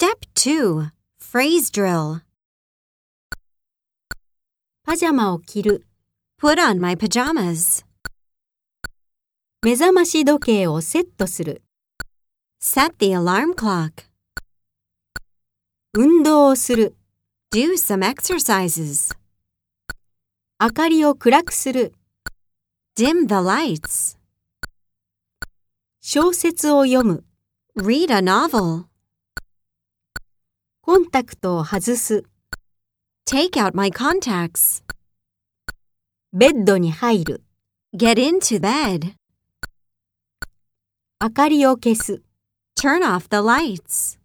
Step 2 Phrase Drill パジャマを着る。 Put on my pajamas. 目覚まし時計をセットする。 Set the alarm clock. 運動をする。 Do some exercises. 明かりを暗くする。 Dim the lights. 小説を読む。 Read a novel. コンタクトを外す。Take out my contacts. ベッドに入る。Get into bed. 明かりを消す。Turn off the lights.